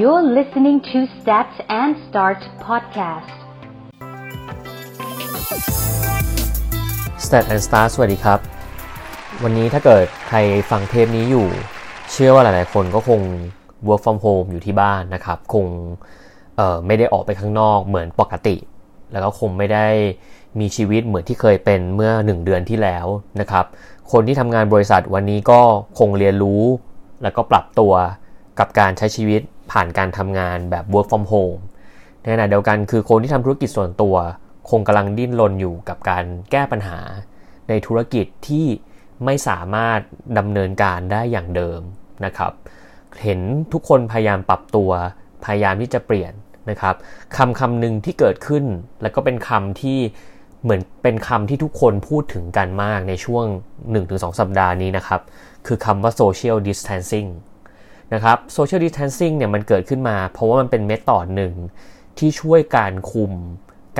You're listening to Stats and Start podcast. Stat and Start สวัสดีครับ วันนี้ถ้าเกิดใครฟังเทปนี้อยู่ เชื่อว่าหลาย ๆ คนก็คง work from home อยู่ที่บ้านนะครับ คงไม่ได้ออกไปข้างนอกเหมือนปกติ แล้วก็คงไม่ได้มีชีวิตเหมือนที่เคยเป็นเมื่อ 1 เดือนที่แล้วนะครับ คนที่ทำงานบริษัทวันนี้ก็คงเรียนรู้ แล้วก็ปรับตัวกับการใช้ชีวิตผ่านการทำงานแบบ work from home ในขณะเดียวกันคือคนที่ทำธุรกิจส่วนตัว คงกำลังดิ้นรนอยู่กับการแก้ปัญหา ในธุรกิจที่ไม่สามารถดำเนินการได้อย่างเดิมนะครับ เห็นทุกคนพยายามปรับตัว พยายามที่จะเปลี่ยนนะครับคำคำหนึ่งที่เกิดขึ้น แล้วก็เป็นคำที่ เหมือนเป็นคำที่ทุกคนพูดถึงกันมากในช่วง 1-2 สัปดาห์นี้นะครับ คือคำว่า social distancing นะครับ social distancing เนี่ยมันเกิดขึ้นมา เพราะว่ามันเป็นเมธอดหนึ่งที่ช่วยการคุม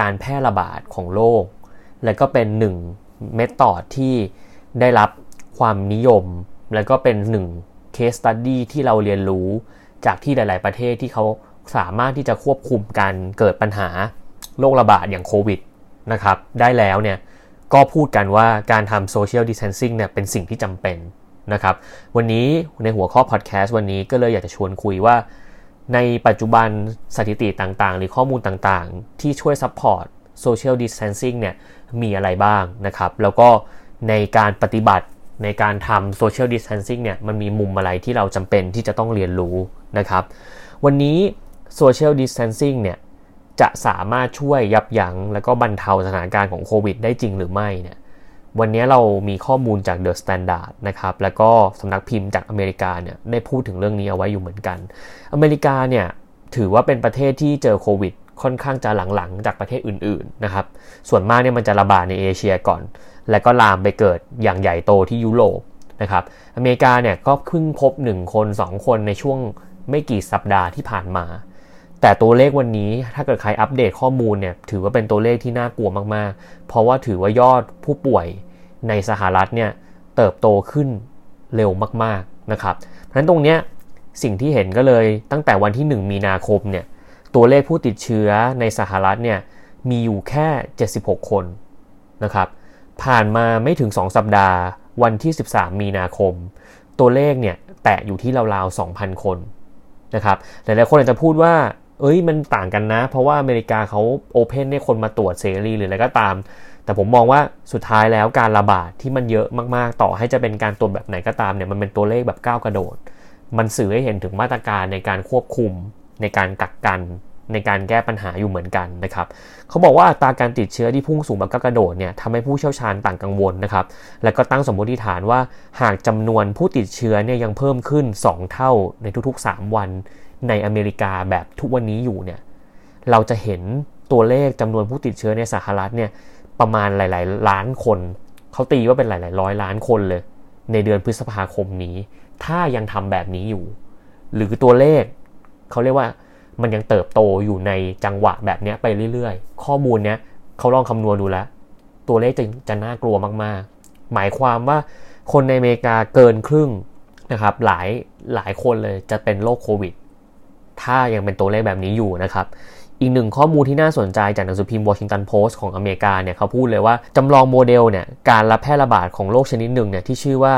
การแพร่ระบาดของโรคและก็เป็นหนึ่งเมธอดที่ได้รับความนิยม และก็เป็นหนึ่ง case study ที่เราเรียนรู้จากที่หลาย ๆ ประเทศที่เขาสามารถที่จะควบคุมการเกิดปัญหาโรคระบาดอย่างโควิด นะครับได้แล้วเนี่ยก็พูดกันว่าการทำ social distancing เนี่ยเป็นสิ่งที่จำเป็นนะครับวันนี้ในหัวข้อพอดแคสต์วันนี้ก็เลยอยากจะชวนคุยว่าในปัจจุบันสถิติต่างๆ หรือข้อมูลต่างๆ ที่ช่วย support social distancing เนี่ยมีอะไรบ้างนะครับ แล้วก็ในการปฏิบัติในการทำ social distancing เนี่ยมันมีมุมอะไรที่เราจำเป็นที่จะต้องเรียนรู้นะครับ วันนี้ social distancing เนี่ย จะสามารถช่วยยับยั้งแล้วก็บรรเทาสถานการณ์ของโควิดได้จริงหรือไม่เนี่ยวันนี้เรามีข้อมูลจาก The Standard นะครับ แล้วก็สำนักพิมพ์จากอเมริกาเนี่ยได้พูดถึงเรื่องนี้เอาไว้อยู่เหมือนกัน อเมริกาเนี่ยถือว่าเป็นประเทศที่เจอโควิดค่อนข้างจะหลังๆ จากประเทศอื่นๆนะครับ ส่วนมากเนี่ยมันจะระบาดในเอเชียก่อน แล้วก็ลามไปเกิดอย่างใหญ่โตที่ยุโรปนะครับ อเมริกาเนี่ยก็เพิ่งพบ 1 คน 2 คนในช่วงไม่กี่สัปดาห์ที่ผ่านมา แต่ตัวเลขวันนี้ถ้าเกิดใครอัปเดตข้อมูลเนี่ยถือว่าเป็นตัวเลขที่น่ากลัวมากๆ เพราะว่าถือว่ายอดผู้ป่วยในสหรัฐเนี่ยเติบโตขึ้นเร็วมากๆนะครับเพราะฉะนั้นตรงเนี้ยสิ่งที่เห็นก็เลยตั้งแต่วันที่ 1 มีนาคมเนี่ยตัวเลขผู้ติดเชื้อในสหรัฐเนี่ยมีอยู่แค่ 76 คนนะครับผ่านมาไม่ถึง 2 สัปดาห์ วันที่ 13 มีนาคม ตัวเลขเนี่ยแตะอยู่ที่ราวๆ 2,000 คนนะครับหลายๆคนอาจจะพูดว่า เอ้ยมันต่างกันนะ เพราะว่าอเมริกาเขาโอเพนให้คนมาตรวจเสรีหรืออะไรก็ตาม แต่ผมมองว่าสุดท้ายแล้วการระบาดที่มันเยอะมากๆ ต่อให้จะเป็นการตรวจแบบไหนก็ตามเนี่ยมันเป็นตัวเลขแบบก้าวกระโดด มันสื่อให้เห็นถึงมาตรการในการควบคุม ในการกักกัน ในการแก้ปัญหาอยู่เหมือนกันนะครับเขาบอกว่าอัตราการติดเชื้อที่พุ่งสูงแบบก้าวกระโดดเนี่ยทำให้ผู้เชี่ยวชาญต่างกังวลนะครับแล้วก็ตั้งสมมติฐานว่าหากจำนวนผู้ติดเชื้อเนี่ยยังเพิ่มขึ้น 2 เท่าในทุกๆ 3 วัน ในอเมริกาแบบทุกวันนี้อยู่เนี่ยเราจะเห็นตัวเลขจำนวนผู้ติดเชื้อในสหรัฐเนี่ยประมาณหลาย ๆ ล้านคนเขาตีว่าเป็นหลาย ๆ ร้อยล้านคนเลย ในเดือนพฤษภาคมนี้ ถ้ายังทำแบบนี้อยู่ หรือตัวเลขเขาเรียกว่ามันยังเติบโตอยู่ในจังหวะแบบนี้ไปเรื่อย ๆ ข้อมูลเนี้ยเขาลองคำนวณดูแล้ว ตัวเลขจะจะน่ากลัวมาก ๆ หมายความว่าคนในอเมริกาเกินครึ่งนะครับหลายหลายคนเลยจะเป็นโรคโควิด ถ้ายังเป็นตัวเลขแบบนี้อยู่นะครับอีกหนึ่งข้อมูลที่น่าสนใจจากหนังสือพิมพ์วอชิงตันโพสต์ของอเมริกาเนี่ยเขาพูดเลยว่าจำลองโมเดลเนี่ยการรับแพร่ระบาดของโรคชนิดหนึ่งเนี่ยที่ชื่อว่า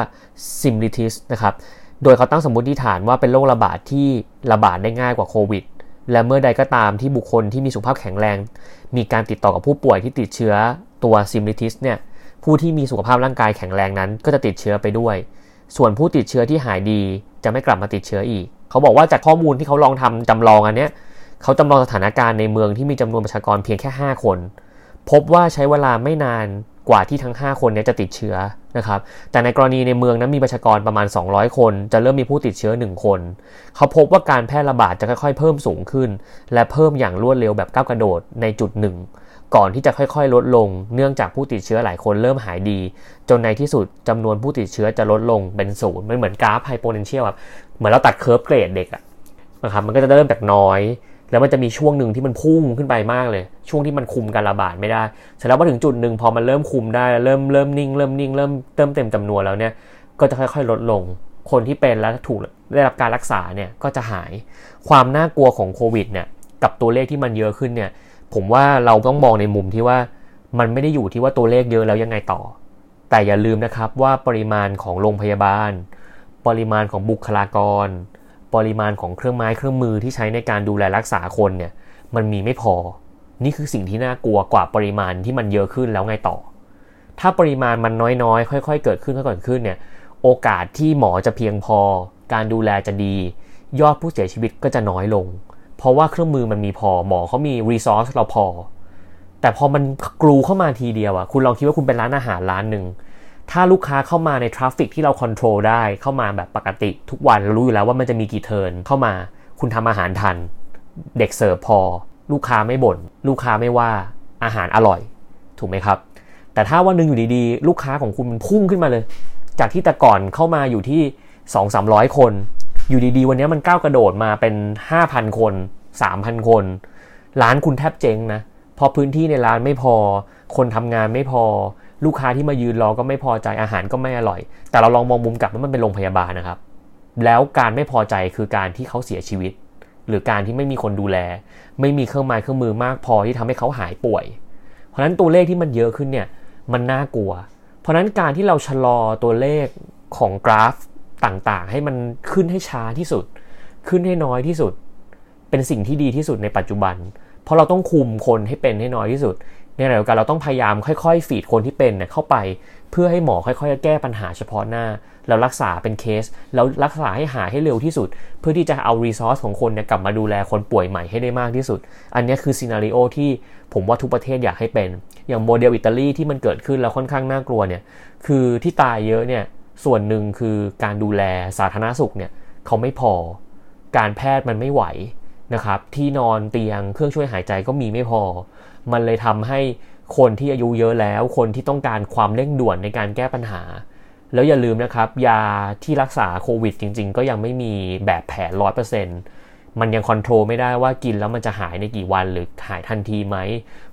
ซิมลิทิสนะครับโดยเขาตั้งสมมติฐานว่าเป็นโรคระบาดที่ระบาดได้ง่ายกว่าโควิด และเมื่อใดก็ตามที่บุคคลที่มีสุขภาพแข็งแรง มีการติดต่อกับผู้ป่วยที่ติดเชื้อตัวซิมลิทิสเนี่ยผู้ที่มีสุขภาพร่างกายแข็งแรงนั้น ก็จะติดเชื้อไปด้วย ส่วนผู้ติดเชื้อที่หายดีจะไม่กลับมาติดเชื้ออีก เขาบอกว่าจากข้อมูลที่เขาลองทำจำลองอันเนี้ยเขาจำลองสถานการณ์ในเมืองที่มีจำนวนประชากรเพียงแค่ 5 คน พบว่าใช้เวลาไม่นานกว่าที่ทั้ง 5 คนนี้จะติดเชื้อนะครับ แต่ในกรณีในเมืองนั้นมีประชากรประมาณ 200 คน จะเริ่มมีผู้ติดเชื้อ 1 คน เขาพบว่าการแพร่ระบาดจะค่อยๆ เพิ่มสูงขึ้น และเพิ่มอย่างรวดเร็วแบบก้าวกระโดดในจุดหนึ่ง ก่อนที่จะค่อยๆ ลดลง เนื่องจากผู้ติดเชื้อหลายคนเริ่มหายดี จนในที่สุดจำนวนผู้ติดเชื้อจะลดลงเป็นศูนย์มันเหมือนกราฟ exponential แบบ เหมือนเราตัด curve เกรดเด็กอะนะครับมันก็จะเริ่มจากน้อย แล้วมันจะมีช่วงหนึ่งที่มันพุ่งขึ้นไปมากเลย ช่วงที่มันคุมการระบาดไม่ได้เสร็จแล้วพอถึงจุดหนึ่งพอมันเริ่มคุมได้เริ่มเริ่มนิ่งเริ่มนิ่งเริ่มเติมเต็มจำนวนแล้วเนี่ยก็จะค่อยๆ ลดลง คนที่เป็นแล้วถูกได้รับการรักษาเนี่ยก็จะหาย ความน่ากลัวของโควิดเนี่ยกับตัวเลขที่มันเยอะขึ้นเนี่ย ผมว่าเราต้องมองในมุมที่ว่ามันไม่ได้อยู่ที่ว่าตัวเลขเยอะแล้วยังไงต่อ แต่อย่าลืมนะครับว่าปริมาณของโรงพยาบาล ปริมาณของบุคลากร ปริมาณของเครื่องไม้เครื่องมือที่ใช้ในการดูแลรักษาคนเนี่ย มันมีไม่พอ นี่คือสิ่งที่น่ากลัวกว่าปริมาณที่มันเยอะขึ้นแล้วไงต่อ ถ้าปริมาณมันน้อยๆ ค่อย ๆ เกิดขึ้นค่อยๆขึ้นเนี่ย โอกาสที่หมอจะเพียงพอ การดูแลจะดี ยอดผู้เสียชีวิตก็จะน้อยลง เพราะว่าเครื่องมือมันมีพอ หมอเขามี resource เราพอ แต่พอมันกรูเข้ามาทีเดียวอะคุณลองคิดว่าคุณเป็นร้านอาหารร้านหนึ่ง ถ้าลูกค้าเข้ามาใน traffic ที่เราควบคุมได้เข้ามาแบบปกติทุกวันเรารู้อยู่แล้วว่ามันจะมีกี่ turn เข้ามา คุณทำอาหารทัน เด็กเสิร์ฟพอ ลูกค้าไม่บน่นลูกค้าไม่ว่าอาหารอร่อย ถูกไหมครับ แต่ถ้าวันหนึ่งอยู่ดีๆ ลูกค้าของคุณมันพุ่งขึ้นมาเลย จากที่แต่ก่อนเข้ามาอยู่ที่ 2 3 0 0 คน อยู่ดีๆ วันนี้มันก้าวกระโดดมาเป็น 5,000 คน 3,000 คน ร้านคุณแทบเจ๊งนะพอพื้นที่ในร้านไม่พอ คนทำงานไม่พอ ลูกค้าที่มายืนรอก็ไม่พอใจอาหารก็ไม่อร่อย แต่เราลองมองมุมกลับว่ามันเป็นโรงพยาบาลนะครับ แล้วการไม่พอใจคือการที่เขาเสียชีวิต หรือการที่ไม่มีคนดูแล ไม่มีเครื่องไม้เครื่องมือมากพอที่ทำให้เขาหายป่วย เพราะฉะนั้นตัวเลขที่มันเยอะขึ้นเนี่ยมันน่ากลัว เพราะฉะนั้นการที่เราชะลอตัวเลขของกราฟต่างๆ ให้มันขึ้นให้ช้าที่สุด ขึ้นให้น้อยที่สุด เป็นสิ่งที่ดีที่สุดในปัจจุบัน เพราะเราต้องคุมคนให้เป็นให้น้อยที่สุด ในขณะเดียวกันเราต้องพยายามค่อยๆ ฟีดคนที่เป็นเนี่ยเข้าไปเพื่อให้หมอค่อยๆ แก้ปัญหาเฉพาะหน้า แล้วรักษาเป็นเคส แล้วรักษาให้หายให้เร็วที่สุด เพื่อที่จะเอา resource ของคนเนี่ยกลับมาดูแลคนป่วยใหม่ให้ได้มากที่สุด อันนี้คือ scenario ที่ผมว่าทุกประเทศอยากให้เป็น อย่างโมเดลอิตาลีที่มันเกิดขึ้นแล้วค่อนข้างน่ากลัวเนี่ยคือที่ตายเยอะเนี่ยส่วนหนึ่งคือการดูแลสาธารณสุขเนี่ยเขาไม่พอ การแพทย์มันไม่ไหว นะครับที่นอนเตียงเครื่องช่วยหายใจก็มีไม่พอ มันเลยทำให้คนที่อายุเยอะแล้ว คนที่ต้องการความเร่งด่วนในการแก้ปัญหา แล้วอย่าลืมนะครับ ยาที่รักษาโควิดจริง ๆ ก็ยังไม่มีแบบแผนร้อยเปอร์เซ็นต์มันยังคอนโทรลไม่ได้ว่ากินแล้วมันจะหายในกี่วันหรือหายทันทีไหม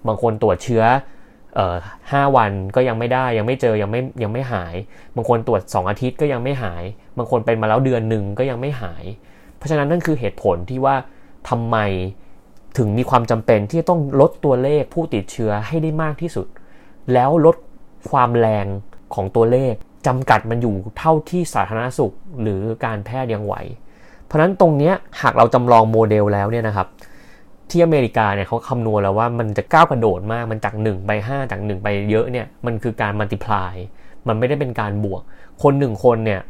บางคนตรวจเชื้อเอ่อห้าวันก็ยังไม่ได้ยังไม่เจอยังไม่ยังไม่หาย บางคนตรวจ 2 อาทิตย์ก็ยังไม่หาย บางคนเป็นมาแล้วเดือนหนึ่งก็ยังไม่หาย เพราะฉะนั้นนั่นคือเหตุผลที่ว่า ทำไมถึงมีความจำเป็นที่จะต้องลดตัวเลขผู้ติดเชื้อให้ได้มากที่สุด แล้วลดความแรงของตัวเลขจำกัดมันอยู่เท่าที่สาธารณสุขหรือการแพทย์ยังไหว เพราะฉะนั้นตรงนี้หากเราจำลองโมเดลแล้วเนี่ยนะครับ ที่อเมริกาเนี่ยเขาคำนวณแล้วว่ามันจะก้าวกระโดดมากมันจาก 1 ไป 5 จาก 1 ไปเยอะเนี่ยมันคือการมัลติพลายมันไม่ได้เป็นการบวก คนหนึ่งคนเนี่ย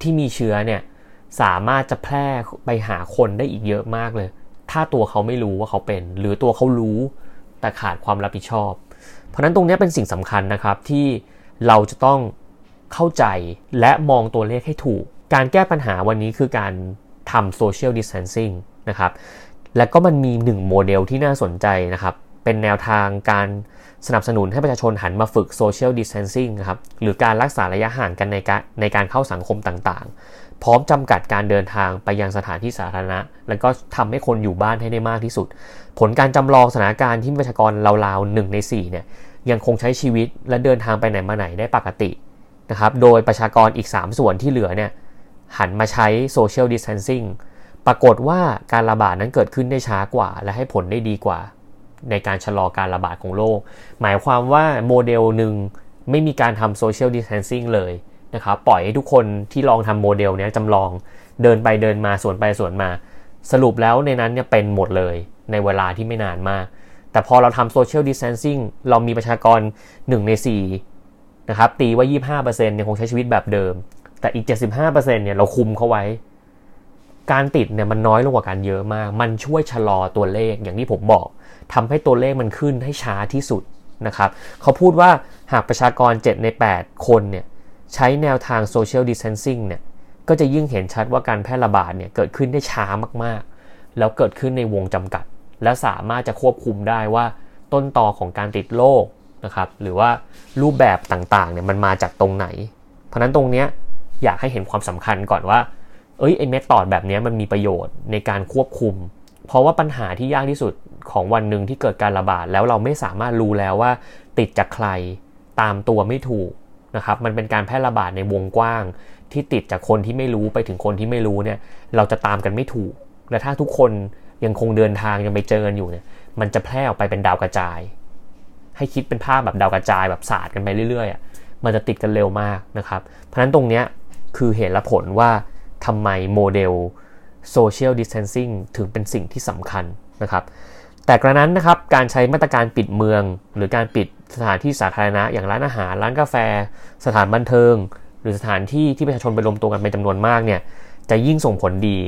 ที่มีเชื้อเนี่ย สามารถจะแพร่ไปหาคนได้อีกเยอะมากเลย ถ้าตัวเขาไม่รู้ว่าเขาเป็น หรือตัวเขารู้แต่ขาดความรับผิดชอบ เพราะนั้นตรงนี้เป็นสิ่งสำคัญนะครับที่เราจะต้องเข้าใจและมองตัวเลขให้ถูก การแก้ปัญหาวันนี้คือการทำ social distancing นะครับและก็มันมีหนึ่งโมเดลที่น่าสนใจนะครับ เป็นแนวทางการสนับสนุนให้ประชาชนหันมาฝึก social distancing นะครับ หรือการรักษาระยะห่างกันในการในการเข้าสังคมต่าง พร้อมจำกัดการเดินทางไปยังสถานที่สาธารณะ แล้วก็ทำให้คนอยู่บ้านให้ได้มากที่สุด ผลการจำลองสถานการณ์ที่ประชากรราวๆหนึ่งใน4เนี่ยยังคงใช้ชีวิตและเดินทางไปไหนมาไหนได้ปกตินะครับโดยประชากรอีก 3 ส่วนที่เหลือเนี่ยหันมาใช้ social distancing ปรากฏว่าการระบาดนั้นเกิดขึ้นได้ช้ากว่า และให้ผลได้ดีกว่า ในการชะลอการระบาดของโรคหมายความว่าโมเดลหนึ่งไม่มีการทำ social distancing เลย นะครับปล่อยให้ทุกคนที่ลองทำโมเดลนี้จำลองเดินไปเดินมาสวนไปสวนมา สรุปแล้วในนั้นเนี่ยเป็นหมดเลยในเวลาที่ไม่นานมาก แต่พอเราทำ social distancing เรามีประชากร 1 ใน 4 นะครับ ตีว่า 25%เนี่ยคงใช้ชีวิตแบบเดิม แต่อีก 75%เนี่ยเราคุมเขาไว้ การติดเนี่ยมันน้อยลงกว่ากันเยอะมาก มันช่วยชะลอตัวเลขอย่างที่ผมบอกทำให้ตัวเลขมันขึ้นให้ช้าที่สุดนะครับเขาพูดว่าหากประชากร 7 ใน 8 คนเนี่ย ใช้แนวทาง social distancing เนี่ยก็จะยิ่งเห็นชัดว่าการแพร่ระบาดเนี่ยเกิดขึ้นได้ช้ามากๆ แล้วเกิดขึ้นในวงจำกัด และสามารถจะควบคุมได้ว่าต้นตอของการติดโรคนะครับหรือว่ารูปแบบต่างๆเนี่ยมันมาจากตรงไหน เพราะนั้นตรงเนี้ยอยากให้เห็นความสำคัญก่อนว่าเอ้ยไอเมธอดแบบนี้มันมีประโยชน์ในการควบคุม เพราะว่าปัญหาที่ยากที่สุดของวันหนึ่งที่เกิดการระบาดแล้วเราไม่สามารถรู้แล้วว่า ติดจากใครตามตัวไม่ถูก นะครับมันเป็นการแพร่ระบาดในวงกว้างที่ติดจากคนที่ไม่รู้ไปถึงคนที่ไม่รู้เนี่ยเราจะตามกันไม่ถูก และถ้าทุกคนยังคงเดินทางยังไปเจอกันอยู่เนี่ยมันจะแพร่ออกไปเป็นดาวกระจาย ให้คิดเป็นภาพแบบดาวกระจายแบบศาสตร์กันไปเรื่อยๆอะมันจะติดกันเร็วมากนะครับ เพราะฉะนั้นตรงเนี้ยคือเหตุและผลว่าทำไมโมเดล social distancing ถึงเป็นสิ่งที่สำคัญนะครับ แต่กระนั้นนะครับการใช้มาตรการปิดเมืองหรือการปิด สถานที่สาธารณะอย่างร้านอาหาร ร้านกาแฟ สถานบันเทิง หรือสถานที่ที่ประชาชนไปรวมตัวกันเป็นจำนวนมากเนี่ยจะยิ่งส่งผลดี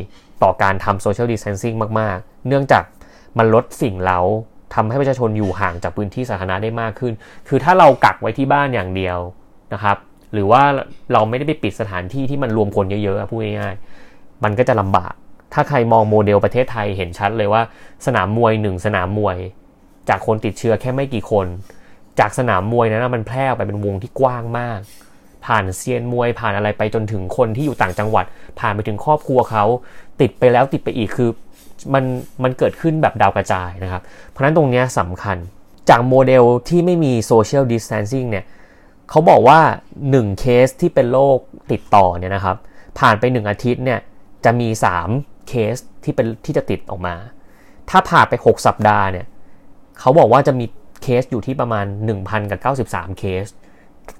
ต่อการทำ social distancing มาก ๆ เนื่องจากมันลดสิ่งเล้าทำให้ประชาชนอยู่ห่างจากพื้นที่สาธารณะได้มากขึ้น คือถ้าเรากักไว้ที่บ้านอย่างเดียวนะครับ หรือว่าเราไม่ได้ไปปิดสถานที่ที่มันรวมคนเยอะๆพูดง่ายๆ มันก็จะลำบาก ถ้าใครมองโมเดลประเทศไทยเห็นชัดเลยว่า สนามมวยหนึ่งสนามมวย จากคนติดเชื้อแค่ไม่กี่คน จากสนามมวยนั้นมันแพร่ออกไปเป็นวงที่กว้างมาก ผ่านเซียนมวยผ่านอะไรไปจนถึงคนที่อยู่ต่างจังหวัด ผ่านไปถึงครอบครัวเขา ติดไปแล้วติดไปอีกคือมันมันเกิดขึ้นแบบดาวกระจายนะครับ เพราะนั้นตรงนี้สำคัญจากโมเดลที่ไม่มีโซเชียลดิส a ทนซิ่งเนี่ยเขาบอกว่า 1 เคสที่เป็นโรคติดต่อเนี่ยนะครับ ผ่านไป 1 อาทิตย์เนี่ยจะมี 3 เคสที่เป็นที่จะติดออกมา ถ้าผ่านไป 6 สัปดาห์เนี่ยเขาบอกว่าจะมี เคสอยู่ที่ประมาณ 1,000กับ93 เคส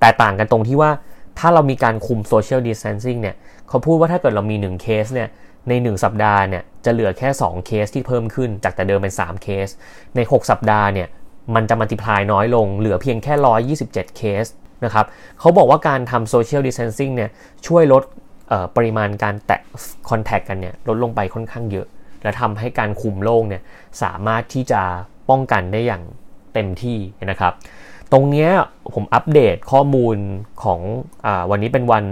แต่ต่างกันตรงที่ว่าถ้าเรามีการคุมโซเชียลดิส a ทนซิ่งเนี่ยเขาพูดว่าถ้าเกิดเรามี 1 เคสเนี่ยใน 1 สัปดาห์เนี่ยจะเหลือแค่ 2 เคสที่เพิ่มขึ้นจากแต่เดิมเป็น 3 เคส ใน 6 สัปดาห์เนี่ยมันจะ multiply น้อยลง เหลือเพียงแค่ 127 เคสนะครับเขาบอกว่าการทำโซเชียลดิส a ทนซิ่งเนี่ยช่วยลดปริมาณการแตะ contact กันเนี่ยลดลงไปค่อนข้างเยอะ และทำให้การคุมโรคเนี่ยสามารถที่จะป้องกันได้อย่าง เต็มที่นะครับ ตรงนี้ผมอัปเดตข้อมูลของอวันนี้เป็นวัน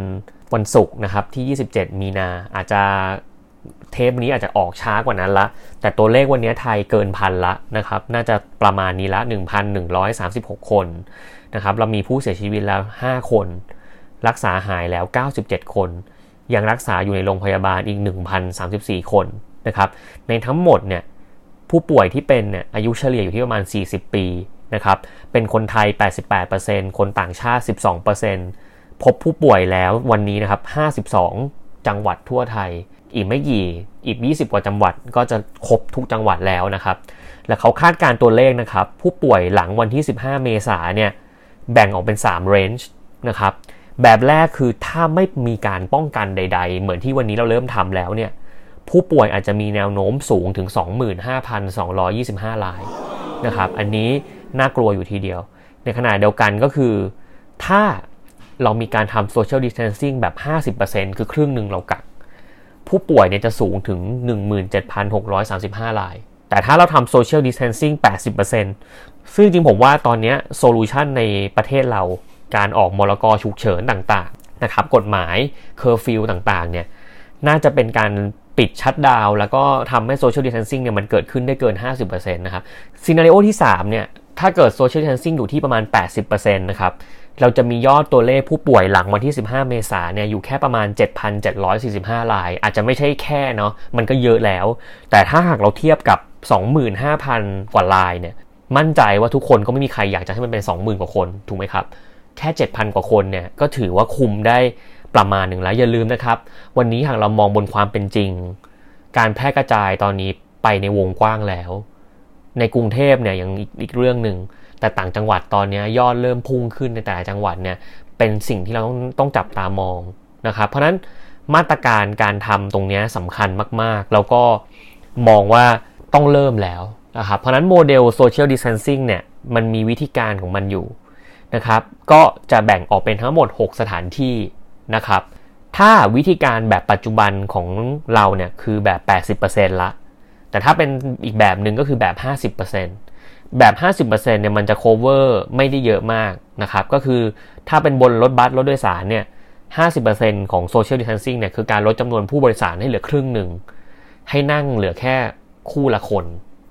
วันศุกร์นะครับที่ 27 มีนาอาจจะเทปนี้อาจจะออกช้ากว่านั้นละ แต่ตัวเลขวันนี้ไทยเกินพันละนะครับ น่าจะประมาณนี้ละ 1,136 คนนะครับ เรามีผู้เสียชีวิตแล้ว 5 คน รักษาหายแล้ว 97 คน ยังรักษาอยู่ในโรงพยาบาลอีก 1,034 คนนะครับ ในทั้งหมดเนี่ย ผู้ป่วยที่เป็นเนี่ยอายุเฉลี่ยอยู่ที่ประมาณ 40 ปีนะครับ เป็นคนไทย 88%คนต่างชาติ 12%พบผู้ป่วยแล้ววันนี้นะครับ 52 จังหวัดทั่วไทย อีกไม่กี่ อีก 20 กว่าจังหวัดก็จะครบทุกจังหวัดแล้วนะครับ และเขาคาดการตัวเลขนะครับ ผู้ป่วยหลังวันที่ 15 เมษาเนี่ยแบ่งออกเป็น3 range นะครับ แบบแรกคือถ้าไม่มีการป้องกันใด ๆ เหมือนที่วันนี้เราเริ่มทำแล้วเนี่ย ผู้ป่วยอาจจะมีแนวโน้มสูงถึง 25,225รายนะครับ อันนี้น่ากลัวอยู่ทีเดียว ในขณะเดียวกันก็คือ ถ้าเรามีการทำ social distancing แบบ 50%คือครึ่งหนึ่งเรากัก ผู้ป่วยเนี่ยจะสูงถึง 17,635ราย แต่ถ้าเราทำ social distancing 80%ซึ่งจริงผมว่าตอนนี้ solution ในประเทศเราการออกมรกรฉุกเฉินต่างๆนะครับกฎหมายเคอร์ฟิวต่างๆเนี่ยน่าจะเป็นการ ปิด shutdown แล้วก็ทำให้ social distancing เนี่ยมันเกิดขึ้นได้เกิน 50%นะครับซีนารีโอที่ 3 เนี่ย ถ้าเกิด social distancing อยู่ที่ประมาณ 80%นะครับเราจะมียอดตัวเลขผู้ป่วยหลังวันที่ 15 เมษาเนี่ยอยู่แค่ประมาณ 7,745 ราย อาจจะไม่ใช่แค่เนาะมันก็เยอะแล้ว แต่ถ้าหากเราเทียบกับ 25,000 กว่ารายเนี่ยมั่นใจว่าทุกคนก็ไม่มีใครอยากจะให้มันเป็น 20,000 กว่าคนถูกไหมครับแค่ 7,000 กว่าคนเนี่ยก็ถือว่าคุมได้ ประมาณหนึ่งแล้วอย่าลืมนะครับ วันนี้หากเรามองบนความเป็นจริง การแพร่กระจายตอนนี้ไปในวงกว้างแล้ว ในกรุงเทพเนี่ยยังอีกเรื่องหนึ่งแต่ต่างจังหวัดตอนนี้ยอดเริ่มพุ่งขึ้นในแต่ละจังหวัดเนี่ยเป็นสิ่งที่เราต้องต้องจับตามองนะครับ เพราะนั้นมาตรการการทำตรงนี้สำคัญมากๆ แล้วก็มองว่าต้องเริ่มแล้วนะครับเพราะนั้นโมเดล social distancing เนี่ยมันมีวิธีการของมันอยู่นะครับ ก็จะแบ่งออกเป็นทั้งหมด 6 สถานที่ นะครับ ถ้าวิธีการแบบปัจจุบันของเราเนี่ยคือแบบ 80%ละ แต่ถ้าเป็นอีกแบบหนึ่งก็คือแบบ 50%แบบ 50%เนี่ยมันจะ cover ไม่ได้เยอะมากนะครับ ก็คือถ้าเป็นบนรถบัสรถโดยสารเนี่ย 50%ของ social distancing เนี่ยคือการลดจำนวนผู้โดยสารให้เหลือครึ่งหนึ่ง ให้นั่งเหลือแค่คู่ละคน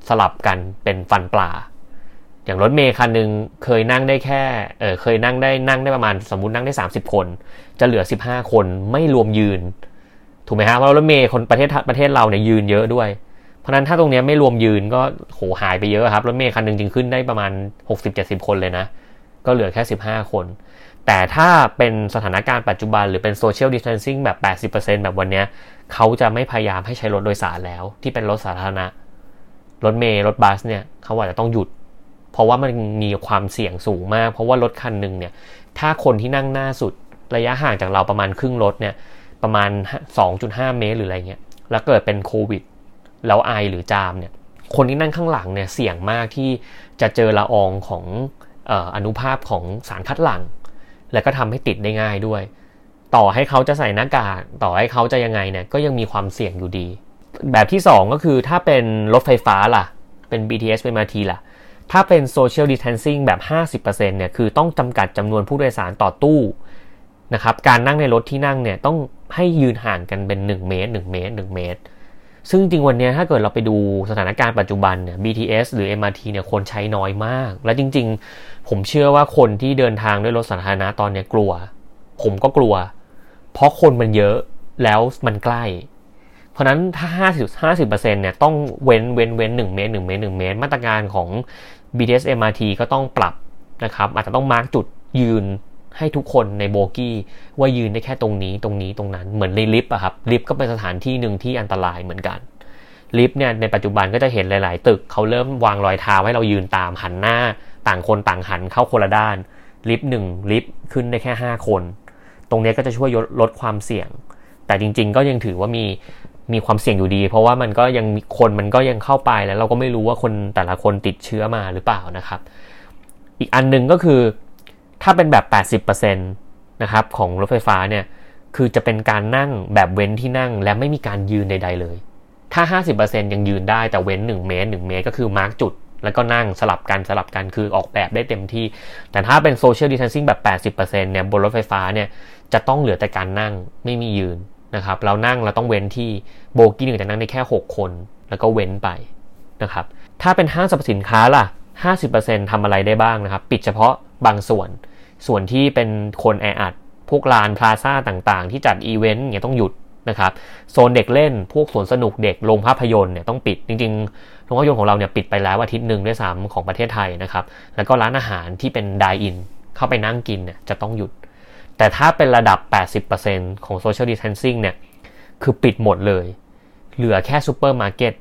สลับกันเป็นฟันปลา อย่างรถเมย์คันหนึ่งเคยนั่งได้แค่เออเคยนั่งได้นั่งได้ประมาณสมมุตินั่งได้ 30 คน จะเหลือ 15 คนไม่รวมยืน ถูกไหมฮะเพราะรถเมย์คนประเทศประเทศเราเนี่ยยืนเยอะด้วย เพราะนั้นถ้าตรงนี้ไม่รวมยืนก็โหหายไปเยอะครับรถเมล์คันหนึ่งจึงขึ้นได้ประมาณ 60-70 คนเลยนะ ก็เหลือแค่ 15 คน แต่ถ้าเป็นสถานการณ์ปัจจุบันหรือเป็นโซเชียลดิส a ทนซิ่งแบบ 80%แบบวันนี้เขาจะไม่พยายามให้ใช้รถโดยสารแล้ว ที่เป็นรถสาธารณะรถเมล์รถบัสเนี่ยเขาอาจจะต้องหยุด ราะว่ามันมีความเสี่ยงสูงมาก เพราะว่ารถคันหนึ่งเนี่ย ถ้าคนที่นั่งหน้าสุดระยะห่างจากเราประมาณครึ่งรถเนี่ย ประมาณ 2.5 เมตรหรืออะไรเงี้ย แล้วเกิดเป็นโควิด แล้วไอหรือจามเนี่ย คนที่นั่งข้างหลังเนี่ยเสี่ยงมากที่จะเจอละอองของอนุภาพของสารคัดหลั่ง และก็ทำให้ติดได้ง่ายด้วย ต่อให้เขาจะใส่หน้ากาก ต่อให้เขาจะยังไงเนี่ย ก็ยังมีความเสี่ยงอยู่ดี แบบที่ 2 ก็คือถ้าเป็นรถไฟฟ้าล่ะ เป็น BTS เป็น MRT ล่ะ ถ้าเป็น social distancing แบบ 50%เนี่ยคือต้องจำกัดจำนวนผู้โดยสารต่อตู้นะครับการนั่งในรถที่นั่งเนี่ยต้องให้ยืนห่างกันเป็น 1 เมตร 1 เมตร 1 เมตร ซึ่งจริงวันนี้ถ้าเกิดเราไปดูสถานการณ์ปัจจุบันเนี่ย BTS หรือ MRT เนี่ยคนใช้น้อยมาก และจริง ๆ ผมเชื่อว่าคนที่เดินทางด้วยรถสาธารณะตอนนี้กลัว ผมก็กลัว เพราะคนมันเยอะแล้วมันใกล้ เพราะนั้นถ้า 50 50%เนี่ยต้องเว้นเว้นเว้น1เมตร1เมตร1เมตร มาตรการของ BTS MRT ก็ต้องปรับนะครับอาจจะต้องมาร์กจุดยืนให้ทุกคนในโบกี้ว่ายืนได้แค่ตรงนี้ตรงนี้ตรงนั้นเหมือนในลิฟต์อะครับลิฟต์ก็เป็นสถานที่หนึ่งที่อันตรายเหมือนกันลิฟต์เนี่ยในปัจจุบันก็จะเห็นหลาย ๆ ตึกเขาเริ่มวางรอยเท้าให้เรายืนตามหันหน้า ต่างคนต่างหันเข้าคนละด้าน ลิฟต์หนึ่งลิฟต์ขึ้นได้แค่ 5 คน ตรงนี้ก็จะช่วยลดความเสี่ยง แต่จริง ๆ ก็ยังถือว่ามี มีความเสี่ยงอยู่ดี เพราะว่ามันก็ยังมีคนมันก็ยังเข้าไปแล้ว เราก็ไม่รู้ว่าคนแต่ละคนติดเชื้อมาหรือเปล่านะครับ อีกอันหนึ่งก็คือถ้าเป็นแบบ 80%นะครับของรถไฟฟ้าเนี่ยคือจะเป็นการนั่งแบบเว้นที่นั่งและไม่มีการยืนใด ๆ เลย ถ้า 50%ยังยืนได้แต่เว้น 1 เมตร 1 เมตร ก็คือมาร์กจุด แล้วก็นั่งสลับกันสลับกันคือออกแบบได้เต็มที่ แต่ถ้าเป็นโซเชียลดิส a ทนซิ่งแบบ 80%เนี่ยบนรถไฟฟ้าเนี่ยจะต้องเหลือแต่การนั่งไม่มียืน นะครับ เรานั่งเราต้องเว้นที่โบกี้หนึ่งจะนั่งได้แค่ 6 คน แล้วก็เว้นไปนะครับ ถ้าเป็นห้างสรรพสินค้าล่ะ 50%ทำอะไรได้บ้างนะครับ ปิดเฉพาะบางส่วน ส่วนที่เป็นคนแออัด พวกลานพลาซ่าต่างๆ ที่จัดอีเวนต์เนี่ยต้องหยุดนะครับ โซนเด็กเล่น พวกสวนสนุกเด็ก โรงภาพยนตร์เนี่ยต้องปิด จริงๆ โรงภาพยนตร์ของเราเนี่ยปิดไปแล้วอาทิตย์หนึ่งด้วยซ้ำของประเทศไทยนะครับ แล้วก็ร้านอาหารที่เป็น dine-in เข้าไปนั่งกินเนี่ยจะต้องหยุด แต่ถ้าเป็นระดับ 80%ของ social distancing เนี่ย คือปิดหมดเลย เหลือแค่ซูเปอร์มาร์เก็ต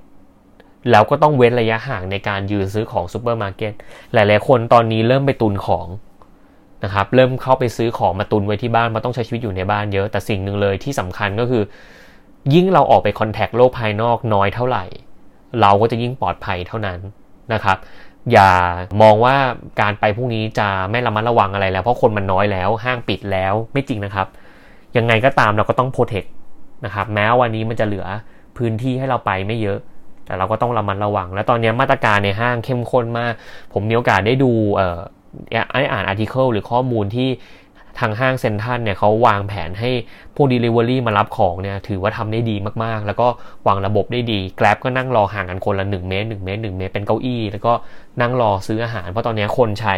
แล้วก็ต้องเว้นระยะห่างในการยืนซื้อของซูเปอร์มาร์เก็ต หลายๆ คนตอนนี้เริ่มไปตุนของนะครับ เริ่มเข้าไปซื้อของมาตุนไว้ที่บ้านมาต้องใช้ชีวิตอยู่ในบ้านเยอะ แต่สิ่งหนึ่งเลยที่สำคัญก็คือ ยิ่งเราออกไปคอนแทคโลกภายนอกน้อยเท่าไหร่ เราก็จะยิ่งปลอดภัยเท่านั้นนะครับ อย่ามองว่าการไปพวกนี้จะไม่ระมัดระวังอะไรแล้ว เพราะคนมันน้อยแล้วห้างปิดแล้วไม่จริงนะครับ ยังไงก็ตามเราก็ต้องโปรเทคนะครับแม้วันนี้มันจะเหลือพื้นที่ให้เราไปไม่เยอะ แต่เราก็ต้องระมัดระวัง และตอนนี้มาตรการในห้างเข้มข้นมาก ผมมีโอกาสได้ดูไอ้อ่านอาร์ติเคิลหรือข้อมูลที่ ทางห้างเซ็นทันเนี่ยเขาวางแผนให้พวก Delivery มารับของเนี่ยถือว่าทำได้ดีมากๆ แล้วก็วางระบบได้ดี Grab ก็นั่งรอห่างกันคนละ 1 เมตร 1 เมตร 1 เมตรเป็นเก้าอี้ แล้วก็นั่งรอซื้ออาหาร เพราะตอนนี้คนใช้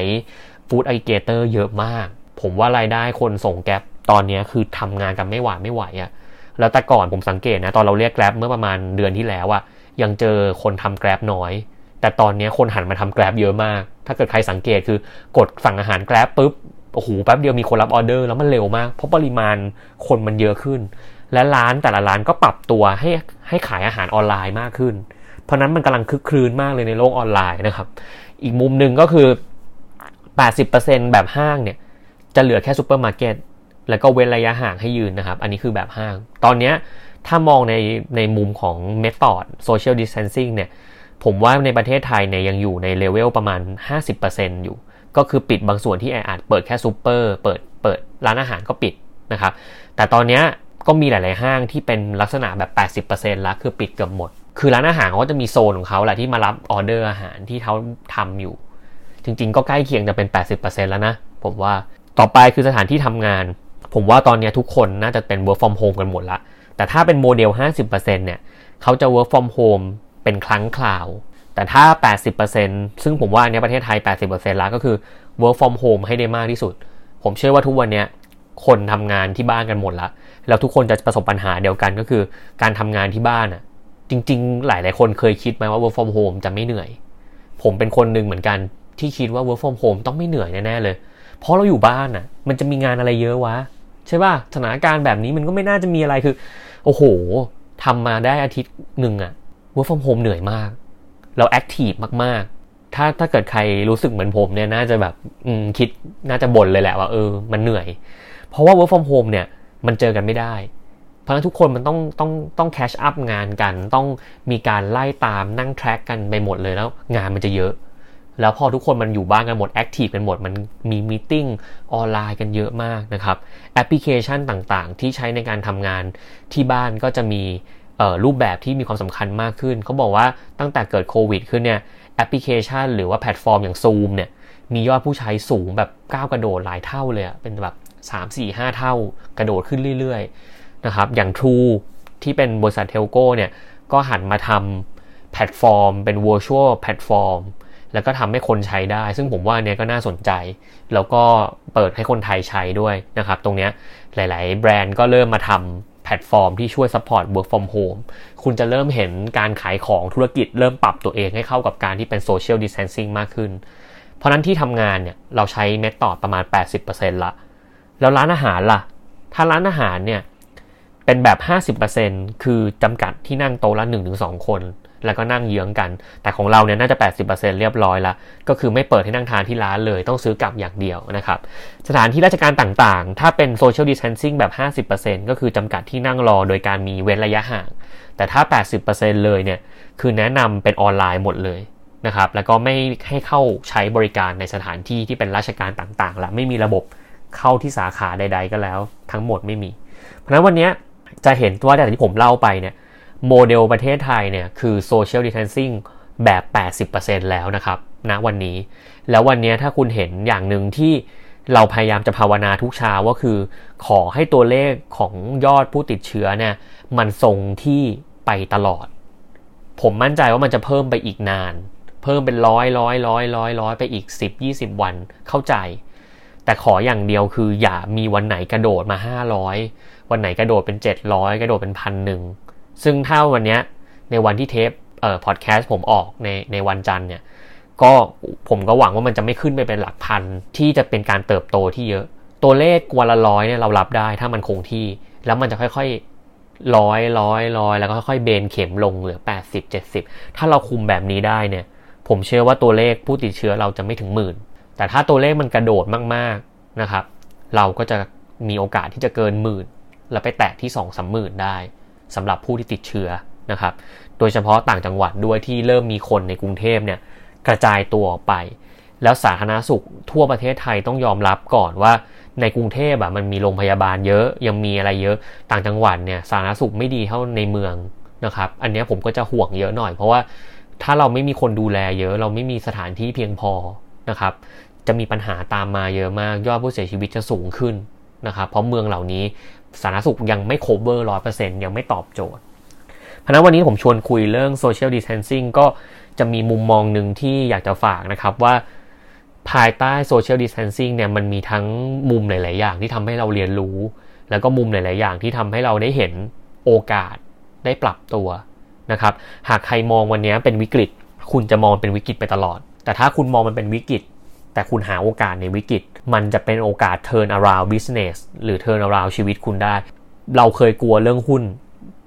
ฟู้ดไอเกเตอร์เยอะมาก ผมว่ารายได้คนส่งแกร็บตอนนี้คือทำงานกันไม่หวาไม่ไหวอะแล้วแต่ก่อนผมสังเกตนะตอนเราเรียกแกร็บเมื่อประมาณเดือนที่แล้วอะยังเจอคนทำแกร็บน้อย แต่ตอนนี้คนหันมาทำแกร็บเยอะมาก ถ้าเกิดใครสังเกตคือกดสั่งอาหาร Grab ปุ๊บ โอ้โหแป๊บเดียวมีคนรับออเดอร์แล้วมันเร็วมาก เพราะปริมาณคนมันเยอะขึ้น และร้านแต่ละร้านก็ปรับตัวให้ให้ขายอาหารออนไลน์มากขึ้น เพราะนั้นมันกำลังคึกครื้นมากเลยในโลกออนไลน์นะครับ อีกมุมหนึ่งก็คือ 80%แบบห้างเนี่ยจะเหลือแค่ซูเปอร์มาร์เก็ตแล้วก็เว้นระยะห่างให้ยืนนะครับ อันนี้คือแบบห้าง ตอนนี้ถ้ามองในในมุมของ method social distancing เนี่ยผมว่าในประเทศไทยเนี่ยยังอยู่ในเลเวลประมาณ 50%อยู่ ก็คือปิดบางส่วนที่แออัดเปิดแค่ซูเปอร์เปิดเปิดร้านอาหารก็ปิดนะครับแต่ตอนนี้ก็มีหลาย ๆ ห้างที่เป็นลักษณะแบบ 80%แล้วคือปิดเกือบหมด คือร้านอาหารเขาจะมีโซนของเขาแหละที่มารับออเดอร์อาหารที่เขาทำอยู่ จริง ๆ ก็ใกล้เคียงจะเป็น 80%แล้วนะ ผมว่าต่อไปคือสถานที่ทำงาน ผมว่าตอนนี้ทุกคนน่าจะเป็น work from home กันหมดละแต่ถ้าเป็นโมเดล 50%เนี่ยเขาจะ work from home เป็นครั้งคราว แต่ถ้า 80%ซึ่งผมว่าในประเทศไทย 80%แล้วก็คือ work from home ให้ได้มากที่สุด ผมเชื่อว่าทุกวันนี้คนทำงานที่บ้านกันหมดละแล้วทุกคนจะประสบปัญหาเดียวกันก็คือการทำงานที่บ้านอะ จริง ๆ หลายๆคนเคยคิดไหมว่า work from home จะไม่เหนื่อย ผมเป็นคนหนึ่งเหมือนกันที่คิดว่า work from home ต้องไม่เหนื่อยแน่ๆเลย เพราะเราอยู่บ้านอะ มันจะมีงานอะไรเยอะวะใช่ป่ะสถานการณ์แบบนี้มันก็ไม่น่าจะมีอะไรคือ โอ้โหทำมาได้อาทิตย์หนึ่งอะ work from home เหนื่อยมาก เรา active มากๆ ถ้าถ้าเกิดใครรู้สึกเหมือนผมเนี่ยน่าจะแบบคิดน่าจะบ่นเลยแหละว่าเออมันเหนื่อย เพราะว่า work from home เนี่ยมันเจอกันไม่ได้ เพราะฉะนั้นทุกคนมันต้องต้องต้อง catch up งานกัน ต้องมีการไล่ตามนั่ง track กันไปหมดเลยแล้ว งานมันจะเยอะ แล้วพอทุกคนมันอยู่บ้านกันหมด active กันหมดมันมี meeting ออนไลน์กันเยอะมากนะครับแอปพลิเคชันต่างๆ ที่ใช้ในการทำงานที่บ้านก็จะมี รูปแบบที่มีความสำคัญมากขึ้น เขาบอกว่าตั้งแต่เกิดโควิดขึ้นเนี่ยแอปพลิเคชัน หรือว่าแพลตฟอร์มอย่าง Zoom เนี่ยมียอดผู้ใช้สูงแบบก้าวกระโดดหลายเท่าเลยเป็นแบบ 3 4 5 เท่ากระโดดขึ้นเรื่อยๆนะครับอย่าง True ที่เป็นบริษัท telco เนี่ยก็หันมาทำแพลตฟอร์ม เป็น virtual แพลตฟอร์ม แล้วก็ทำให้คนใช้ได้ ซึ่งผมว่าเนี้ยก็น่าสนใจ แล้วก็เปิดให้คนไทยใช้ด้วยนะครับ ตรงเนี้ยหลาย ๆ แบรนด์ก็เริ่มมาทำ แพลตฟอร์มที่ช่วย support work from home คุณจะเริ่มเห็นการขายของธุรกิจเริ่มปรับตัวเองให้เข้ากับการที่เป็น social distancing มากขึ้น เพราะนั้นที่ทำงานเนี่ยเราใช้ method ประมาณ 80%ละ แล้วร้านอาหารล่ะ ถ้าร้านอาหารเนี่ยเป็นแบบ 50%คือจำกัดที่นั่งโต๊ะละ1-2 คน แล้วก็นั่งเยื้องกัน แต่ของเราเนี่ยน่าจะ 80%เรียบร้อยละก็คือไม่เปิดให้นั่งทานที่ร้านเลยต้องซื้อกลับอย่างเดียวนะครับ สถานที่ราชการต่างๆ ถ้าเป็น social distancing แบบ 50%ก็คือจำกัดที่นั่งรอโดยการมีเว้นระยะห่าง แต่ถ้า 80%เลยเนี่ยคือแนะนำเป็นออนไลน์หมดเลยนะครับ แล้วก็ไม่ให้เข้าใช้บริการในสถานที่ที่เป็นราชการต่างๆละไม่มีระบบเข้าที่สาขาใด ๆ ก็แล้ว ทั้งหมดไม่มี เพราะฉะนั้นวันนี้จะเห็นว่าจากที่ผมเล่าไปเนี่ย โมเดลประเทศไทยเนี่ยคือ social distancing แบบ 80%แล้วนะครับณนะวันนี้ แล้ววันนี้ถ้าคุณเห็นอย่างหนึ่งที่เราพยายามจะภาวนาทุกเช้าว่าคือ ขอให้ตัวเลขของยอดผู้ติดเชื้อเนี่ยมันทรงที่ไปตลอด ผมมั่นใจว่ามันจะเพิ่มไปอีกนาน เพิ่มเป็นร้อยร้อยร้อยร้อยร้อยไปอีก 10 20 วันเข้าใจ แต่ขออย่างเดียวคืออย่ามีวันไหนกระโดดมา 500 วันไหนกระโดดเป็น 700 กระโดดเป็นพันหนึ่ง ซึ่งถ้าวันนี้ในวันที่เทปเอ่อพอดแคสต์ผมออกในในวันจันทร์เนี่ยก็ผมก็หวังว่ามันจะไม่ขึ้นไปเป็นหลักพันที่จะเป็นการเติบโตที่เยอะ ตัวเลขกวันละร้อยเนี่ยเรารับได้ถ้ามันคงที่ แล้วมันจะค่อยๆร้อยร้อยร้อยแล้วก็ค่อยๆเบนเข็มลงเหลือ 80 70 ถ้าเราคุมแบบนี้ได้เนี่ย ผมเชื่อว่าตัวเลขผู้ติดเชื้อเราจะไม่ถึงหมื่น แต่ถ้าตัวเลขมันกระโดดมากๆนะครับ เราก็จะมีโอกาสที่จะเกินหมื่น แล้วไปแตะที่2องสามหมื่นได้ สำหรับผู้ที่ติดเชื้อนะครับ โดยเฉพาะต่างจังหวัดด้วยที่เริ่มมีคนในกรุงเทพเนี่ยกระจายตัวออกไป แล้วสาธารณสุขทั่วประเทศไทยต้องยอมรับก่อนว่าในกรุงเทพอะมันมีโรงพยาบาลเยอะยังมีอะไรเยอะต่างจังหวัดเนี่ยสาธารณสุขไม่ดีเท่าในเมืองนะครับ อันนี้ผมก็จะห่วงเยอะหน่อย เพราะว่าถ้าเราไม่มีคนดูแลเยอะเราไม่มีสถานที่เพียงพอนะครับ จะมีปัญหาตามมาเยอะมากยอดผู้เสียชีวิตจะสูงขึ้นนะครับ เพราะเมืองเหล่านี้ สาธารณสุขยังไม่ cover ร้อยเปอร์เซ็นต์ยังไม่ตอบโจทย์ เพราะนั้นวันนี้ผมชวนคุยเรื่อง social distancing ก็จะมีมุมมองหนึ่งที่อยากจะฝากนะครับว่าภายใต้ social distancing เนี่ยมันมีทั้งมุมหลาย ๆ อย่างที่ทำให้เราเรียนรู้ แล้วก็มุมหลาย ๆ อย่างที่ทำให้เราได้เห็นโอกาสได้ปรับตัวนะครับ หากใครมองวันนี้เป็นวิกฤต คุณจะมองเป็นวิกฤตไปตลอด แต่ถ้าคุณมองมันเป็นวิกฤต แต่คุณหาโอกาสในวิกฤต มันจะเป็นโอกาส turn around business หรือ turn around ชีวิตคุณได้ เราเคยกลัวเรื่องหุ้น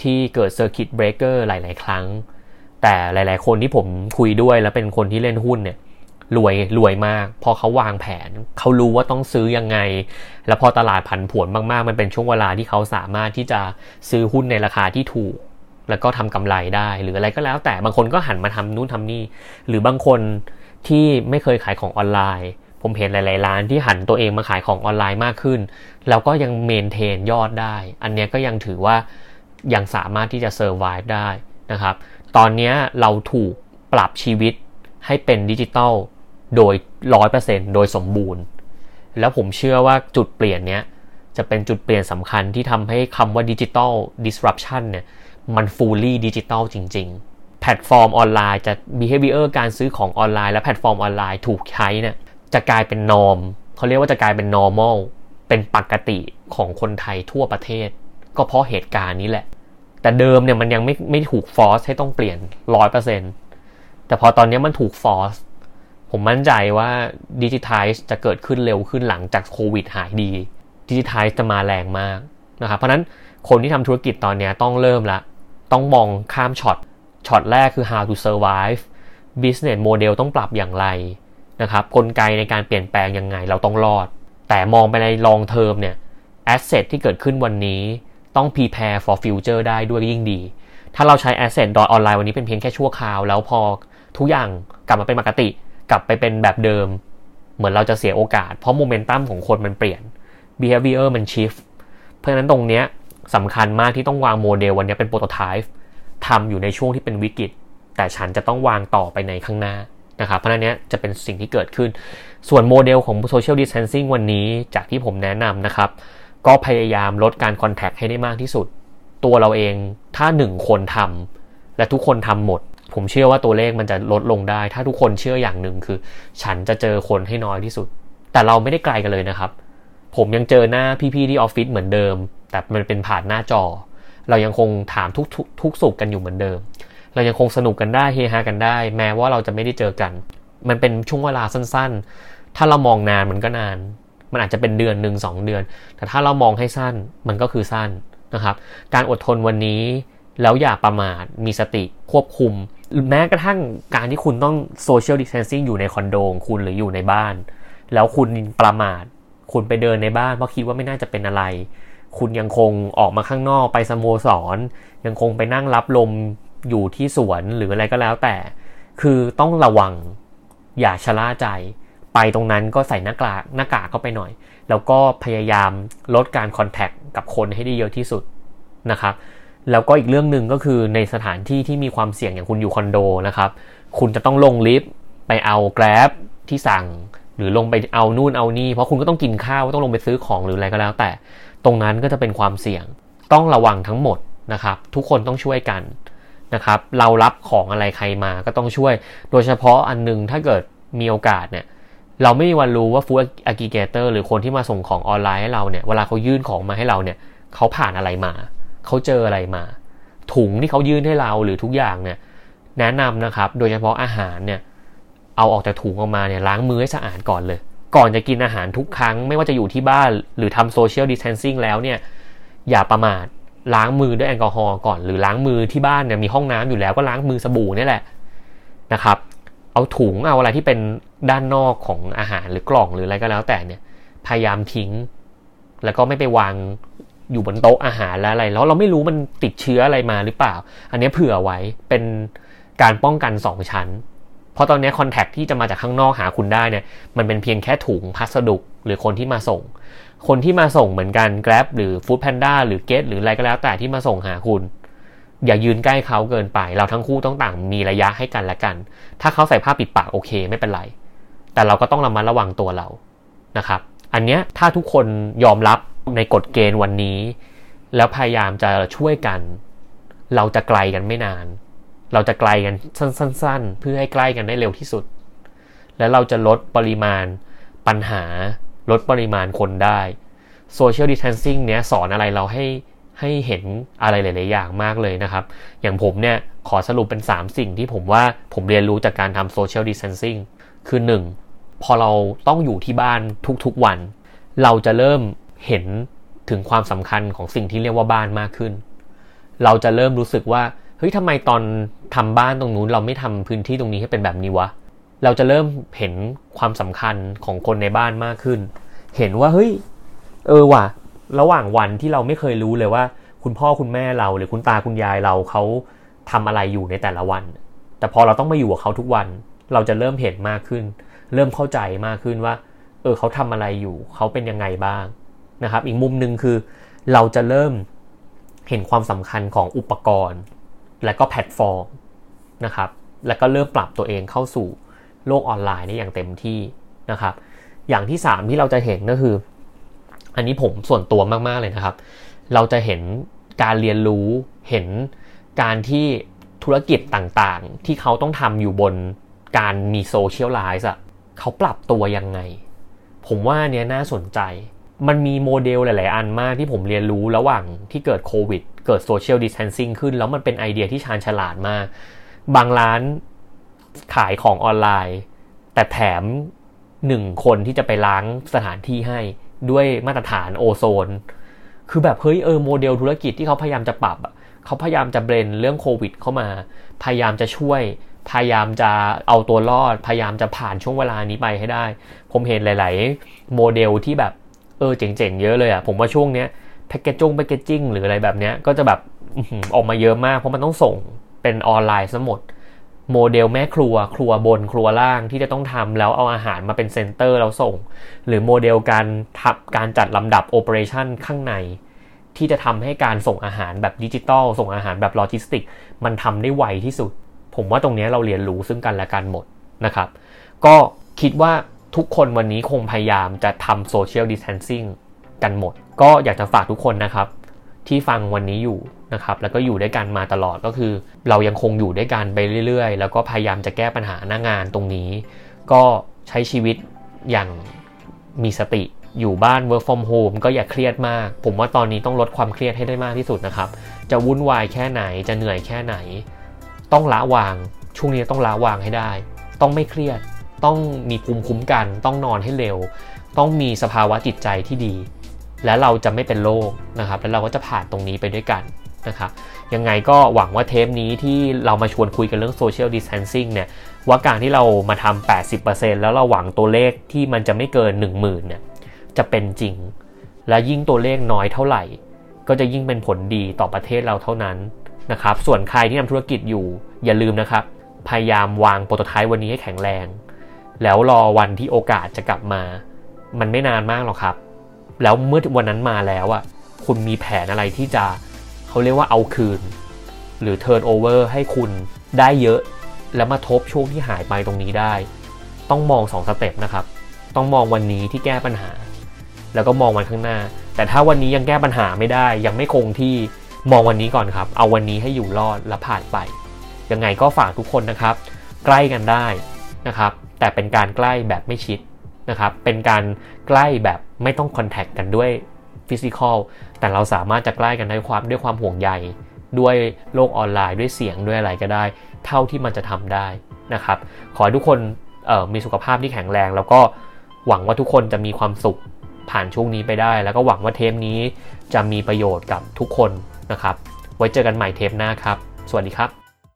ที่เกิด circuit breaker หลาย ๆ ครั้ง แต่หลาย ๆ คนที่ผมคุยด้วยแล้วเป็นคนที่เล่นหุ้นเนี่ยรวยรวยมากพอเขาวางแผน เขารู้ว่าต้องซื้อยังไง แล้วพอตลาดผันผวนมาก ๆ มันเป็นช่วงเวลาที่เขาสามารถที่จะซื้อหุ้นในราคาที่ถูก แล้วก็ทำกำไรได้ หรืออะไรก็แล้วแต่บางคนก็หันมาทำนู่นทำนี่ หรือบางคน ที่ไม่เคยขายของออนไลน์ ผมเห็นหลาย ๆ ร้านที่หันตัวเองมาขายของออนไลน์มากขึ้น แล้วก็ยังเมนเทนยอดได้ อันนี้ก็ยังถือว่ายังสามารถที่จะเซอร์ไวฟ์ได้นะครับ ตอนนี้เราถูกปรับชีวิตให้เป็นดิจิตอลโดย 100%โดยสมบูรณ์ แล้วผมเชื่อว่าจุดเปลี่ยนเนี้ยจะเป็นจุดเปลี่ยนสำคัญที่ทำให้คำว่า digital disruption เนี่ยมัน fully digital จริง ๆ แพลตฟอร์มออนไลน์จะ behavior การซื้อของออนไลน์ และแพลตฟอร์มออนไลน์ถูกใช้เนี่ยจะกลายเป็น norm เขาเรียกว่าจะกลายเป็น normal เป็นปกติของคนไทยทั่วประเทศ ก็เพราะเหตุการณ์นี้แหละ แต่เดิมเนี่ยมันยังไม่ไม่ถูก force ให้ต้องเปลี่ยนร้อยเปอร์เซ็นต์แต่พอตอนนี้มันถูก force ผมมั่นใจว่าดิจิทัลจะเกิดขึ้นเร็วขึ้นหลังจากโควิดหายดีดิจิทัลจะมาแรงมากนะครับเพราะนั้นคนที่ทำธุรกิจตอนนี้ต้องเริ่มละ ต้องมองข้ามช็อต ช็อตแรกคือ how to survive business model ต้องปรับอย่างไรนะครับกลไกในการเปลี่ยนแปลงยังไงเราต้องรอด แต่มองไปใน long term เนี่ย asset ที่เกิดขึ้นวันนี้ต้อง prepare for future ได้ด้วยยิ่งดี ถ้าเราใช้ asset ดอทออนไลน์วันนี้เป็นเพียงแค่ชั่วคราว แล้วพอทุกอย่างกลับมาเป็นปกติ กลับไปเป็นแบบเดิม เหมือนเราจะเสียโอกาส เพราะโมเมนตัมของคนมันเปลี่ยน behavior มัน shift เพราะฉะนั้นตรงเนี้ยสำคัญมากที่ต้องวางโมเดลวันนี้เป็นโปรโตไทป์ ทำอยู่ในช่วงที่เป็นวิกฤต แต่ฉันจะต้องวางต่อไปในข้างหน้านะครับเพราะนั้นเนี้ยจะเป็นสิ่งที่เกิดขึ้น ส่วนโมเดลของ social distancing วันนี้จากที่ผมแนะนำนะครับ ก็พยายามลดการคอนแทคให้ได้มากที่สุด ตัวเราเองถ้าหนึ่งคนทำและทุกคนทำหมด ผมเชื่อว่าตัวเลขมันจะลดลงได้ ถ้าทุกคนเชื่ออย่างหนึ่งคือ ฉันจะเจอคนให้น้อยที่สุด แต่เราไม่ได้ไกลกันเลยนะครับ ผมยังเจอหน้าพี่ๆที่ออฟฟิศเหมือนเดิม แต่มันเป็นผ่านหน้าจอ เรายังคงถามทุกทุกทุกสุขกันอยู่เหมือนเดิม เรายังคงสนุกกันได้เฮฮากันได้ แม้ว่าเราจะไม่ได้เจอกัน มันเป็นช่วงเวลาสั้นๆ ถ้าเรามองนานมันก็นาน มันอาจจะเป็นเดือนหนึ่งสองเดือน แต่ถ้าเรามองให้สั้นมันก็คือสั้นนะครับ การอดทนวันนี้แล้วอย่าประมาทมีสติควบคุม แม้กระทั่งการที่คุณต้อง social distancing อยู่ในคอนโดคุณหรืออยู่ในบ้าน แล้วคุณประมาทคุณไปเดินในบ้านเพราะคิดว่าไม่น่าจะเป็นอะไร คุณยังคงออกมาข้างนอกไปสโมสร ยังคงไปนั่งรับลมอยู่ที่สวนหรืออะไรก็แล้วแต่ คือต้องระวังอย่าชะล่าใจ ไปตรงนั้นก็ใส่หน้ากากหน้ากากเข้าไปหน่อย แล้วก็พยายามลดการคอนแทคกับคนให้ได้เยอะที่สุดนะครับแล้วก็อีกเรื่องหนึ่งก็คือในสถานที่ที่มีความเสี่ยงอย่างคุณอยู่คอนโดนะครับ คุณจะต้องลงลิฟต์ไปเอาแกร็บที่สั่ง หรือลงไปเอานู่นเอานี่ เพราะคุณก็ต้องกินข้าวต้องลงไปซื้อของหรืออะไรก็แล้วแต่ ตรงนั้นก็จะเป็นความเสี่ยงต้องระวังทั้งหมดนะครับ ทุกคนต้องช่วยกันนะครับ เรารับของอะไรใครมาก็ต้องช่วย โดยเฉพาะอันนึงถ้าเกิดมีโอกาสเนี่ยเราไม่มีวันรู้ว่า food aggregator หรือคนที่มาส่งของออนไลน์ให้เราเนี่ยเวลาเขายื่นของมาให้เราเนี่ยเขาผ่านอะไรมา เขาเจออะไรมา ถุงที่เขายื่นให้เราหรือทุกอย่างเนี่ยแนะนำนะครับ โดยเฉพาะอาหารเนี่ยเอาออกจากถุงออกมาเนี่ยล้างมือให้สะอาดก่อนเลย ก่อนจะกินอาหารทุกครั้ง ไม่ว่าจะอยู่ที่บ้านหรือทำ social distancing แล้วเนี่ย อย่าประมาทล้างมือด้วยแอลกอฮอล์ก่อน หรือล้างมือที่บ้านเนี่ยมีห้องน้ำอยู่แล้วก็ล้างมือสบู่นี่แหละนะครับ เอาถุงเอาอะไรที่เป็นด้านนอกของอาหารหรือกล่องหรืออะไรก็แล้วแต่เนี่ย พยายามทิ้ง แล้วก็ไม่ไปวางอยู่บนโต๊ะอาหารแล้วอะไร แล้วเราไม่รู้มันติดเชื้ออะไรมาหรือเปล่า อันนี้เผื่อไว้เป็นการป้องกันสองชั้น เพราะตอนนี้ contact ที่จะมาจากข้างนอกหาคุณได้เนี่ยมันเป็นเพียงแค่ถุงพัสดุหรือคนที่มาส่ง คนที่มาส่งเหมือนกัน Grab หรือ Food Panda หรือ Get หรืออะไรก็แล้วแต่ที่มาส่งหาคุณ อย่ายืนใกล้เขาเกินไป เราทั้งคู่ต้องต่างมีระยะให้กันและกัน ถ้าเขาใส่ผ้าปิดปากโอเคไม่เป็นไร แต่เราก็ต้องระมัดระวังตัวเรานะครับอันเนี้ยถ้าทุกคนยอมรับในกฎเกณฑ์วันนี้ แล้วพยายามจะช่วยกัน เราจะไกลกันไม่นาน เราจะไกลกันสั้นๆ เพื่อให้ใกล้กันได้เร็วที่สุด แล้วเราจะลดปริมาณปัญหา ลดปริมาณคนได้ Social Distancing เนี้ยสอนอะไรเราให้ให้เห็นอะไรหลาย ๆ อย่างมากเลยนะครับ อย่างผมเนี่ยขอสรุปเป็น 3 สิ่งที่ผมว่าผมเรียนรู้จากการทำ Social Distancing คือ 1. พอเราต้องอยู่ที่บ้านทุก ๆ วัน เราจะเริ่มเห็นถึงความสำคัญของสิ่งที่เรียกว่าบ้านมากขึ้น เราจะเริ่มรู้สึกว่า ฮ้ยทำไมตอนทำบ้านตรงนู้นเราไม่ทำพื้นที่ตรงนี้ให้เป็นแบบนี้วะ เราจะเริ่มเห็นความสำคัญของคนในบ้านมากขึ้น เห็นว่าเฮ้ย เออว่ะ ระหว่างวันที่เราไม่เคยรู้เลยว่า คุณพ่อคุณแม่เราหรือคุณตาคุณยายเราเขาทำอะไรอยู่ในแต่ละวัน แต่พอเราต้องมาอยู่กับเขาทุกวัน เราจะเริ่มเห็นมากขึ้น เริ่มเข้าใจมากขึ้นว่า เออเขาทำอะไรอยู่ เขาเป็นยังไงบ้างนะครับ อีกมุมหนึ่งคือ เราจะเริ่มเห็นความสำคัญของอุปกรณ์ และก็แพลตฟอร์มนะครับ แล้วก็เริ่มปรับตัวเองเข้าสู่โลกออนไลน์ได้อย่างเต็มที่นะครับ อย่างที่ 3 ที่เราจะเห็นก็คือ อันนี้ผมส่วนตัวมาก ๆ เลยนะครับ เราจะเห็นการเรียนรู้เห็นการที่ธุรกิจต่างๆ ที่เขาต้องทำอยู่บนการมีโซเชียลไลซ์อะเขาปรับตัวยังไง ผมว่าเนี้ยน่าสนใจ มันมีโมเดลหลาย ๆ อันมากที่ผมเรียนรู้ระหว่างที่เกิดโควิด เกิด social distancing ขึ้น แล้วมันเป็นไอเดียที่ชาญฉลาดมาก บางร้านขายของออนไลน์ แต่แถมหนึ่งคนที่จะไปล้างสถานที่ให้ด้วยมาตรฐานโอโซน คือแบบเฮ้ยเออโมเดลธุรกิจที่เขาพยายามจะปรับเขาพยายามจะ blend เรื่องโควิด เข้ามา พยายามจะช่วย พยายามจะเอาตัวรอด พยายามจะผ่านช่วงเวลานี้ไปให้ได้ ผมเห็นหลาย ๆ โมเดลที่แบบ เออเจ๋งๆเยอะเลยอะผมว่าช่วงเนี้ยแพคเกจจง packaging หรืออะไรแบบเนี้ยก็จะแบบออกมาเยอะมาก เพราะมันต้องส่งเป็นออนไลน์ซะหมดโมเดลแม่ครัวครัวบนครัวล่างที่จะต้องทำแล้วเอาอาหารมาเป็น center แล้วส่ง หรือโมเดลการทับการจัดลำดับ operation ข้างใน ที่จะทำให้การส่งอาหารแบบดิจิตอลส่งอาหารแบบโลจิสติก มันทำได้ไวที่สุด ผมว่าตรงนี้เราเรียนรู้ซึ่งกันและกันหมดนะครับ ก็คิดว่า ทุกคนวันนี้คงพยายามจะทำ social distancing กันหมด ก็อยากจะฝากทุกคนนะครับ ที่ฟังวันนี้อยู่นะครับ แล้วก็อยู่ด้วยกันมาตลอดก็คือ เรายังคงอยู่ด้วยกันไปเรื่อยๆ แล้วก็พยายามจะแก้ปัญหาหน้างานตรงนี้ ก็ใช้ชีวิตอย่างมีสติอยู่บ้าน work from home ก็อย่าเครียดมาก ผมว่าตอนนี้ต้องลดความเครียดให้ได้มากที่สุดนะครับ จะวุ่นวายแค่ไหน จะเหนื่อยแค่ไหน ต้องละวาง ช่วงนี้ต้องละวางให้ได้ ต้องไม่เครียด ต้องมีภูมิคุ้มกัน ต้องนอนให้เร็ว ต้องมีสภาวะจิตใจที่ดี และเราจะไม่เป็นโรคนะครับ แล้วเราก็จะผ่านตรงนี้ไปด้วยกันนะครับยังไงก็หวังว่าเทปนี้ที่เรามาชวนคุยกันเรื่อง social distancing เนี่ยว่าการที่เรามาทำ 80%แล้วเราหวังตัวเลขที่มันจะไม่เกิน 10,000เนี่ยจะเป็นจริง และยิ่งตัวเลขน้อยเท่าไหร่ ก็จะยิ่งเป็นผลดีต่อประเทศเราเท่านั้นนะครับส่วนใครที่ทำธุรกิจอยู่อย่าลืมนะครับ พยายามวางโปรโตไทป์วันนี้ให้แข็งแรง แล้วรอวันที่โอกาสจะกลับมา มันไม่นานมากหรอกครับ แล้วเมื่อวันนั้นมาแล้วอะคุณมีแผนอะไรที่จะเขาเรียกว่าเอาคืน หรือ turn over ให้คุณได้เยอะ แล้วมาทบช่วงที่หายไปตรงนี้ได้ ต้องมองสองสเต็ปนะครับ ต้องมองวันนี้ที่แก้ปัญหา แล้วก็มองวันข้างหน้า แต่ถ้าวันนี้ยังแก้ปัญหาไม่ได้ ยังไม่คงที่มองวันนี้ก่อนครับ เอาวันนี้ให้อยู่รอดและผ่านไปยังไงก็ฝากทุกคนนะครับ ใกล้กันได้นะครับ แต่เป็นการใกล้แบบไม่ชิดนะครับ เป็นการใกล้แบบไม่ต้องคอนแทคกันด้วยฟิสิกอลแต่เราสามารถจะใกล้กันด้วยความด้วยความห่วงใยด้วยโลกออนไลน์ด้วยเสียงด้วยอะไรก็ได้ เท่าที่มันจะทำได้นะครับ ขอให้ทุกคนมีสุขภาพที่แข็งแรง แล้วก็หวังว่าทุกคนจะมีความสุขผ่านช่วงนี้ไปได้ แล้วก็หวังว่าเทปนี้จะมีประโยชน์กับทุกคนนะครับ ไว้เจอกันใหม่เทปหน้าครับ สวัสดีครับ